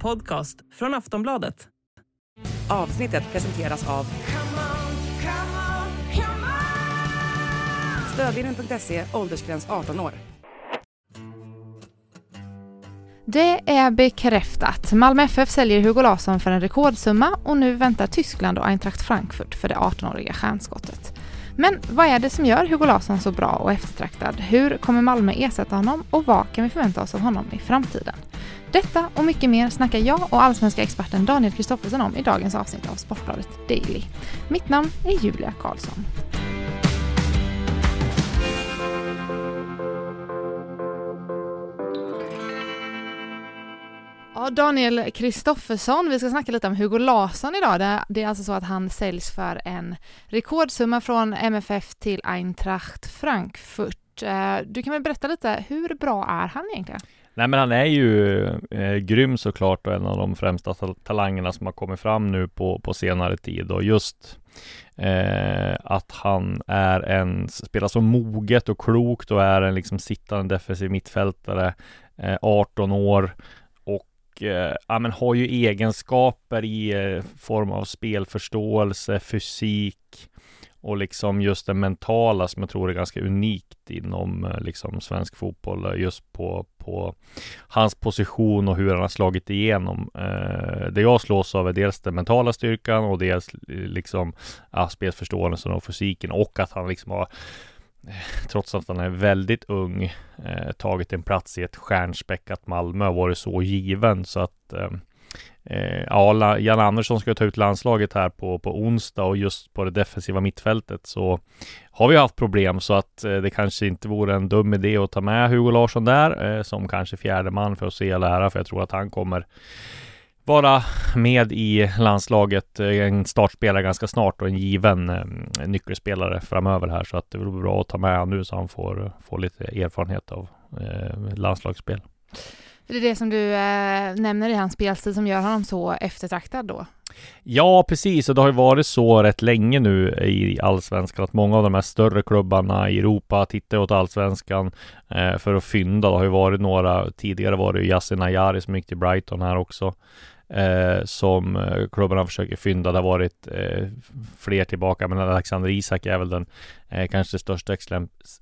podcast från Aftonbladet. Avsnittet presenteras av Stödvinnen.se, åldersgräns 18 år. Det är bekräftat. Malmö FF säljer Hugo Larsson för en rekordsumma och nu väntar Tyskland och Eintracht Frankfurt för det 18-åriga stjärnskottet. Men vad är det som gör Hugo Larsson så bra och eftertraktad? Hur kommer Malmö ersätta honom och vad kan vi förvänta oss av honom i framtiden? Detta och mycket mer snackar jag och allsvenska experten Daniel Kristoffersson om i dagens avsnitt av Sportbladet Daily. Mitt namn är Julia Karlsson. Ja, Daniel Kristoffersson, vi ska snacka lite om Hugo Larsson idag. Det är alltså så att han säljs för en rekordsumma från MFF till Eintracht Frankfurt. Eh, du kan väl berätta lite, hur bra är han egentligen? Nej men han är ju eh, grym såklart och en av de främsta talangerna som har kommit fram nu på, på senare tid och just eh, att han är en, spelar så moget och klokt och är en liksom sittande defensiv mittfältare, eh, 18 år och eh, ja, men har ju egenskaper i eh, form av spelförståelse, fysik och liksom just det mentala som jag tror är ganska unikt inom eh, liksom svensk fotboll eh, just på, på hans position och hur han har slagit igenom. Eh, det jag slås av är dels den mentala styrkan och dels eh, liksom ja, spelförståelsen och fysiken och att han liksom har trots att han är väldigt ung, eh, tagit en plats i ett stjärnspäckat Malmö och varit så given så att eh, eh ja, Jan Andersson ska ta ut landslaget här på, på onsdag och just på det defensiva mittfältet så har vi haft problem så att eh, det kanske inte vore en dum idé att ta med Hugo Larsson där eh, som kanske fjärde man för att se och lära för jag tror att han kommer vara med i landslaget, eh, en startspelare ganska snart och en given eh, nyckelspelare framöver här så att det vore bra att ta med honom nu så han får, eh, får lite erfarenhet av eh, landslagsspel. Det är det som du eh, nämner i hans spelstil som gör honom så eftertraktad då? Ja, precis. Och det har ju varit så rätt länge nu i allsvenskan att många av de här större klubbarna i Europa tittar åt allsvenskan eh, för att fynda. Det har ju varit några, tidigare var det ju Yasin Ayari som gick till Brighton här också eh, som eh, klubbarna försöker fynda. Det har varit eh, fler tillbaka, men Alexander Isak är väl den eh, kanske det största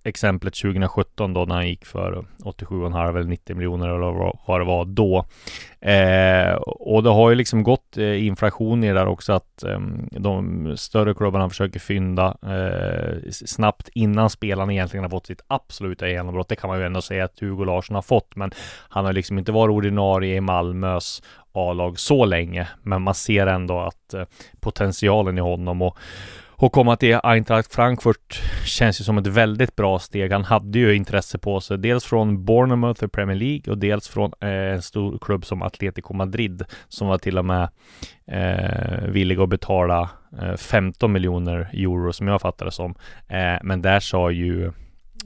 exemplet 2017 då när han gick för 87,5 eller 90 miljoner eller vad det var då. Eh, och det har ju liksom gått eh, inflation i det där också att ehm, de större klubbarna försöker fynda eh, snabbt innan spelarna egentligen har fått sitt absoluta genombrott. Det kan man ju ändå säga att Hugo Larsson har fått, men han har liksom inte varit ordinarie i Malmös A-lag så länge, men man ser ändå att eh, potentialen i honom och och komma till Eintracht Frankfurt känns ju som ett väldigt bra steg. Han hade ju intresse på sig, dels från Bournemouth i Premier League och dels från eh, en stor klubb som Atletico Madrid som var till och med eh, villiga att betala eh, 15 miljoner euro som jag fattar det som. Eh, men där sa ju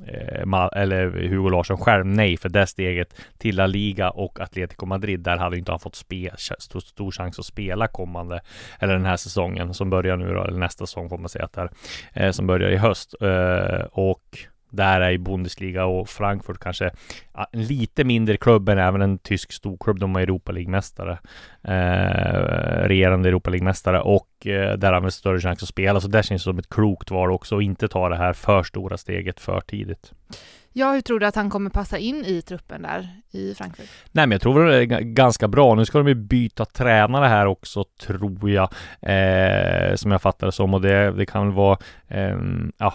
Eh, eller Hugo Larsson själv nej för det steget till La Liga och Atletico Madrid. Där hade inte han fått spe, stor, stor chans att spela kommande eller den här säsongen som börjar nu då, eller nästa säsong får man säga att det är, eh, som börjar i höst. Eh, och där är i Bundesliga och Frankfurt kanske en lite mindre klubb än även en tysk storklubb. De är Europa League-mästare, eh, regerande Europa League-mästare och eh, där har man större chans att spela. Så det känns som ett klokt val också att inte ta det här för stora steget för tidigt. Ja, hur tror du att han kommer passa in i truppen där i Frankfurt? Nej, men jag tror det är ganska bra. Nu ska de ju byta tränare här också, tror jag, eh, som jag fattar det som. Och det, det kan väl vara, ehm, eh, ja,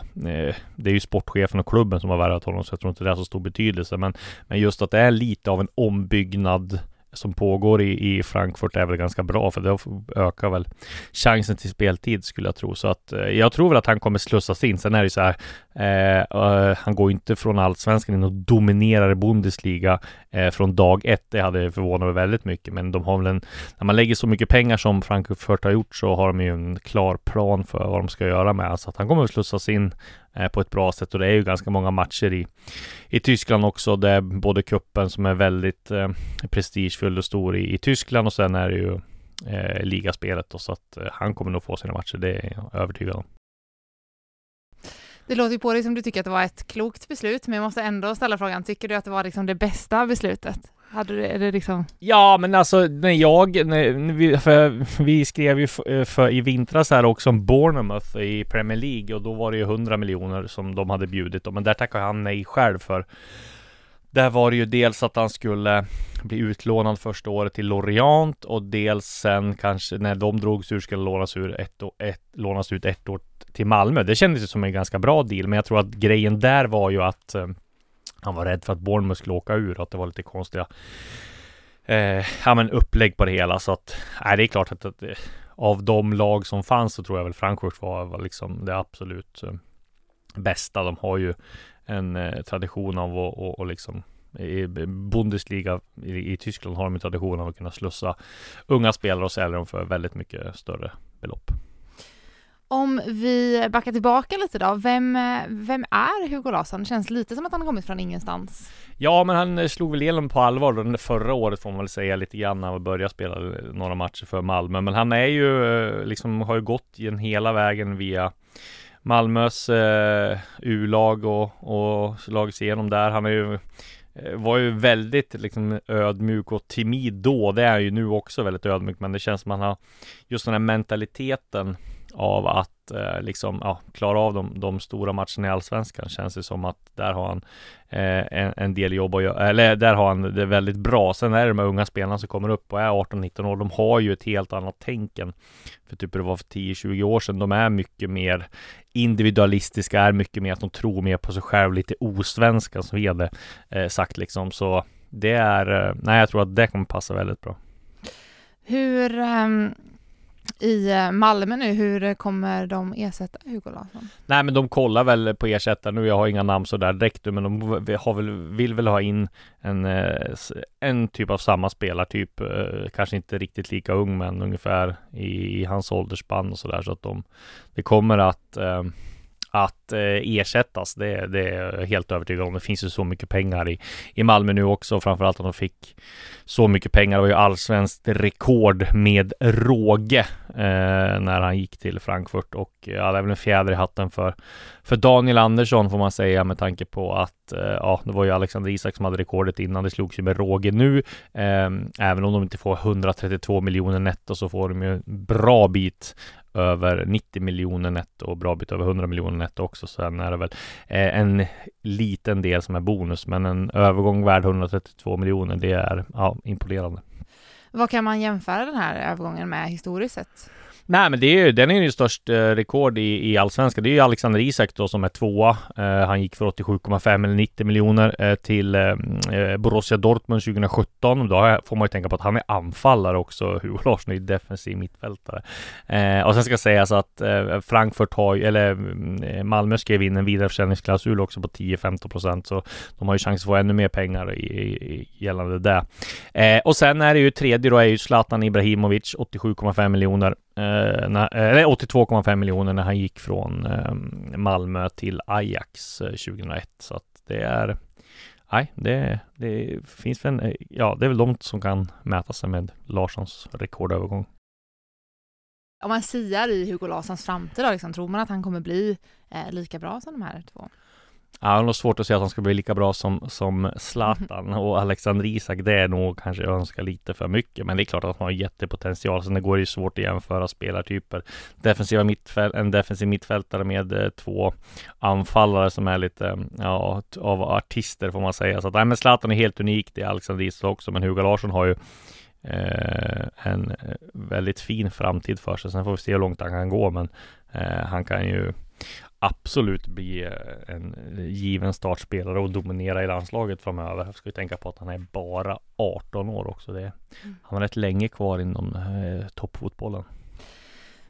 det är ju sportchefen och klubben som har värvat honom, så jag tror inte det har så stor betydelse. Men, men just att det är lite av en ombyggnad som pågår i, i Frankfurt är väl ganska bra för det ökar väl chansen till speltid skulle jag tro. Så att eh, jag tror väl att han kommer slussas in. Sen är det ju så här, eh, eh han går inte från allsvenskan in och dominerar Bundesliga eh, från dag ett. Det hade förvånat mig väldigt mycket, men de har väl en, när man lägger så mycket pengar som Frankfurt har gjort så har de ju en klar plan för vad de ska göra med. Så att han kommer att slussas in Eh, på ett bra sätt och det är ju ganska många matcher i, i Tyskland också. Det är både kuppen som är väldigt eh, prestigefull och stor i, i Tyskland och sen är det ju eh, ligaspelet då, så att eh, han kommer nog få sina matcher, det är jag övertygad om. Det låter ju på dig som du tycker att det var ett klokt beslut, men jag måste ändå ställa frågan, tycker du att det var liksom det bästa beslutet? Hade du, är det liksom? Ja, men alltså när jag, när vi, för vi skrev ju för, eh, för, i vintras här också om Bournemouth i Premier League och då var det ju 100 miljoner som de hade bjudit dem, men där tackade han nej själv för. Där var det ju dels att han skulle bli utlånad första året till Lorient och dels sen kanske när de drogs ur skulle lånas, ur ett, ett, lånas ut ett år till Malmö. Det kändes ju som en ganska bra deal, men jag tror att grejen där var ju att eh, han var rädd för att Bournemouth skulle åka ur, att det var lite konstiga eh, ja, men upplägg på det hela. Så att, nej, det är klart att, att eh, av de lag som fanns så tror jag väl Frankfurt var, var liksom det absolut eh, bästa. De har ju en eh, tradition av att och, och liksom i Bundesliga i, i, Tyskland har de en tradition av att kunna slussa unga spelare och sälja dem för väldigt mycket större belopp. Om vi backar tillbaka lite då, vem, vem är Hugo Larsson? Det känns lite som att han har kommit från ingenstans. Ja, men han eh, slog väl igenom på allvar under förra året får man väl säga lite grann när han började spela eh, några matcher för Malmö. Men han är ju eh, liksom har ju gått igen hela vägen via Malmös eh, U-lag och, och slagit igenom där. Han är ju var ju väldigt liksom ödmjuk och timid då. Det är ju nu också väldigt ödmjuk, men det känns som att han har just den här mentaliteten av att eh, liksom, ja, klara av de, de, stora matcherna i Allsvenskan känns det som att där har han eh, en, en, del jobb att göra, eller där har han det väldigt bra. Sen är det de här unga spelarna som kommer upp och är 18-19 år, de har ju ett helt annat tänk än för typ det var för 10-20 år sedan. De är mycket mer individualistiska, är mycket mer att de tror mer på sig själv, lite osvenska som vi hade eh, sagt liksom. Så det är, eh, nej jag tror att det kommer passa väldigt bra. Hur, um, i eh, Malmö nu, hur kommer de ersätta Hugo Larsson? Nej men de kollar väl på ersättare nu, jag har inga namn sådär direkt men de har väl, vill väl ha in en, eh, en typ av samma spelartyp, eh, kanske inte riktigt lika ung men ungefär i, i hans åldersspann och sådär så att de, det kommer att att eh, ersättas. Det, det, är jag helt övertygad om. Det finns ju så mycket pengar i, i Malmö nu också. Framförallt att de fick så mycket pengar. Det var ju allsvenskt rekord med råge eh, när han gick till Frankfurt och ja, det är väl en fjäder i hatten för, för Daniel Andersson får man säga med tanke på att eh, ja, det var ju Alexander Isak som hade rekordet innan. Det slogs ju med råge nu. Eh, även om de inte får 132 miljoner netto så får de ju en bra bit över 90 miljoner netto och bra bit över 100 miljoner netto också. Sen är det väl eh, en liten del som är bonus, men en övergång värd 132 miljoner, det är ja, imponerande. Vad kan man jämföra den här övergången med historiskt sett? Nej, men det är ju, den är ju störst eh, rekord i, i allsvenskan. Det är ju Alexander Isak då som är tvåa. Eh, han gick för 87,5 eller 90 miljoner eh, till eh, eh, Borussia Dortmund 2017. Då får man ju tänka på att han är anfallare också. Hugo Larsson är defensiv mittfältare. Eh, och sen ska sägas att Frankfurt har ju, eller mm, Malmö skrev in en vidareförsäljningsklausul också på 10-15 procent. Så de har ju chans att få ännu mer pengar i, i, gällande det. och sen är det ju tredje då är ju Zlatan Ibrahimovic 87,5 miljoner. Eh, Eller 82,5 eh, miljoner när han gick från ehm, Malmö till Ajax eh, 2001. Så att det är Nej, det, det finns väl en, ja, det är väl de som kan mäta sig med Larssons rekordövergång. Om man siar i Hugo Larssons framtid då, liksom, tror man att han kommer bli eh, lika bra som de här två? Ja, det är nog svårt att säga att han ska bli lika bra som, som Zlatan och Alexander Isak. Det är nog kanske önska lite för mycket, men det är klart att han har jättepotential. Sen det går ju svårt att jämföra spelartyper. Defensiva mittfält, en defensiv mittfältare med eh, två anfallare som är lite, ja, av artister får man säga. Så att, nej, men Zlatan är helt unik. Det är Alexander Isak också, men Hugo Larsson har ju eh, en eh, väldigt fin framtid för sig. Sen får vi se hur långt han kan gå, men eh, han kan ju absolut bli eh, en given startspelare och dominera i landslaget framöver. Jag ska ju tänka på att han är bara 18 år också. Det, mm. Han har rätt länge kvar inom eh, toppfotbollen.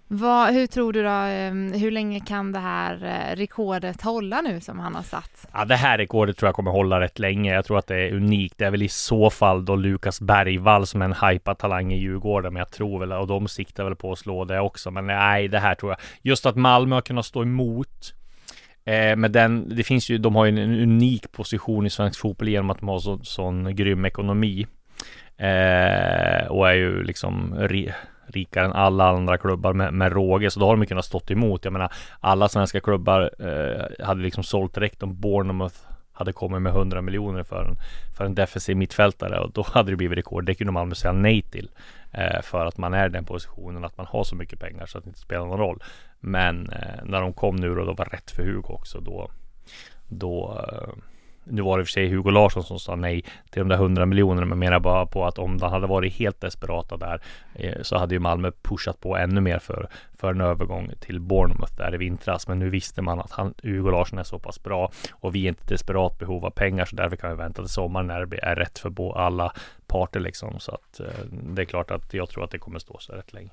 Vad, hur tror du då, ehm, hur länge kan det här eh, rekordet hålla nu som han har satt? Ja, det här rekordet tror jag kommer hålla rätt länge. Jag tror att det är unikt. Det är väl i så fall då Lukas Bergvall som är en hypad talang i Djurgården, men jag tror väl, och de siktar väl på att slå det också. Men nej, det här tror jag. Just att Malmö har kunnat stå emot eh, men den, det finns ju, de har ju en unik position i svensk fotboll genom att de har så, sån grym ekonomi. Eh, och är ju liksom rikare än alla andra klubbar med, med råge, så då har de kunnat stått emot. Jag menar, alla svenska klubbar eh, hade liksom sålt direkt om Bournemouth hade kommit med 100 miljoner för en, för en defensiv mittfältare och då hade det blivit rekord. Det kunde Malmö säga nej till. Eh, för att man är i den positionen att man har så mycket pengar så att det inte spelar någon roll. Men eh, när de kom nu och då var rätt för Hugo också då, då eh, nu var det i och för sig Hugo Larsson som sa nej till de där 100 miljonerna, men menar bara på att om de hade varit helt desperata där eh, så hade ju Malmö pushat på ännu mer för, för en övergång till Bournemouth där i vintras. Men nu visste man att han, Hugo Larsson är så pass bra och vi är inte desperat behov av pengar, så därför kan vi vänta till sommaren när det är rätt för alla parter liksom. Så att eh, det är klart att jag tror att det kommer stå så rätt länge.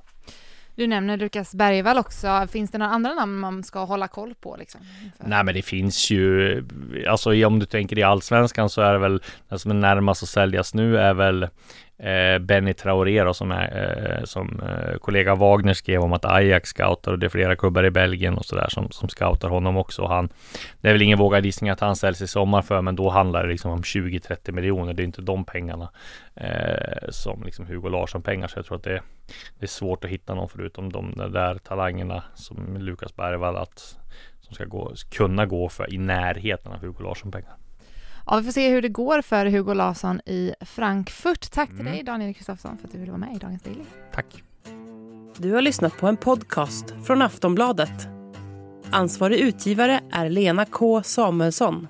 Du nämner Lukas Bergvall också. Finns det några andra namn man ska hålla koll på? Liksom, Nej, men det finns ju, alltså om du tänker i allsvenskan så är det väl den som är närmast att säljas nu är väl eh, Benny Traoré då, som, är, eh, som eh, kollega Wagner skrev om att Ajax scoutar och det är flera klubbar i Belgien och sådär som, som scoutar honom också. Han, det är väl ingen vågad gissning att han säljs i sommar för, men då handlar det liksom om 20-30 miljoner. Det är inte de pengarna eh, som liksom Hugo Larsson pengar, så jag tror att det, det är svårt att hitta någon förutom de där talangerna som Lukas Bergvall att som ska gå, kunna gå för i närheten av Hugo Larsson pengar. Ja, vi får se hur det går för Hugo Larsson i Frankfurt. Tack till mm. dig Daniel Kristoffersson för att du ville vara med i Dagens Daily. Tack. Du har lyssnat på en podcast från Aftonbladet. Ansvarig utgivare är Lena K Samuelsson.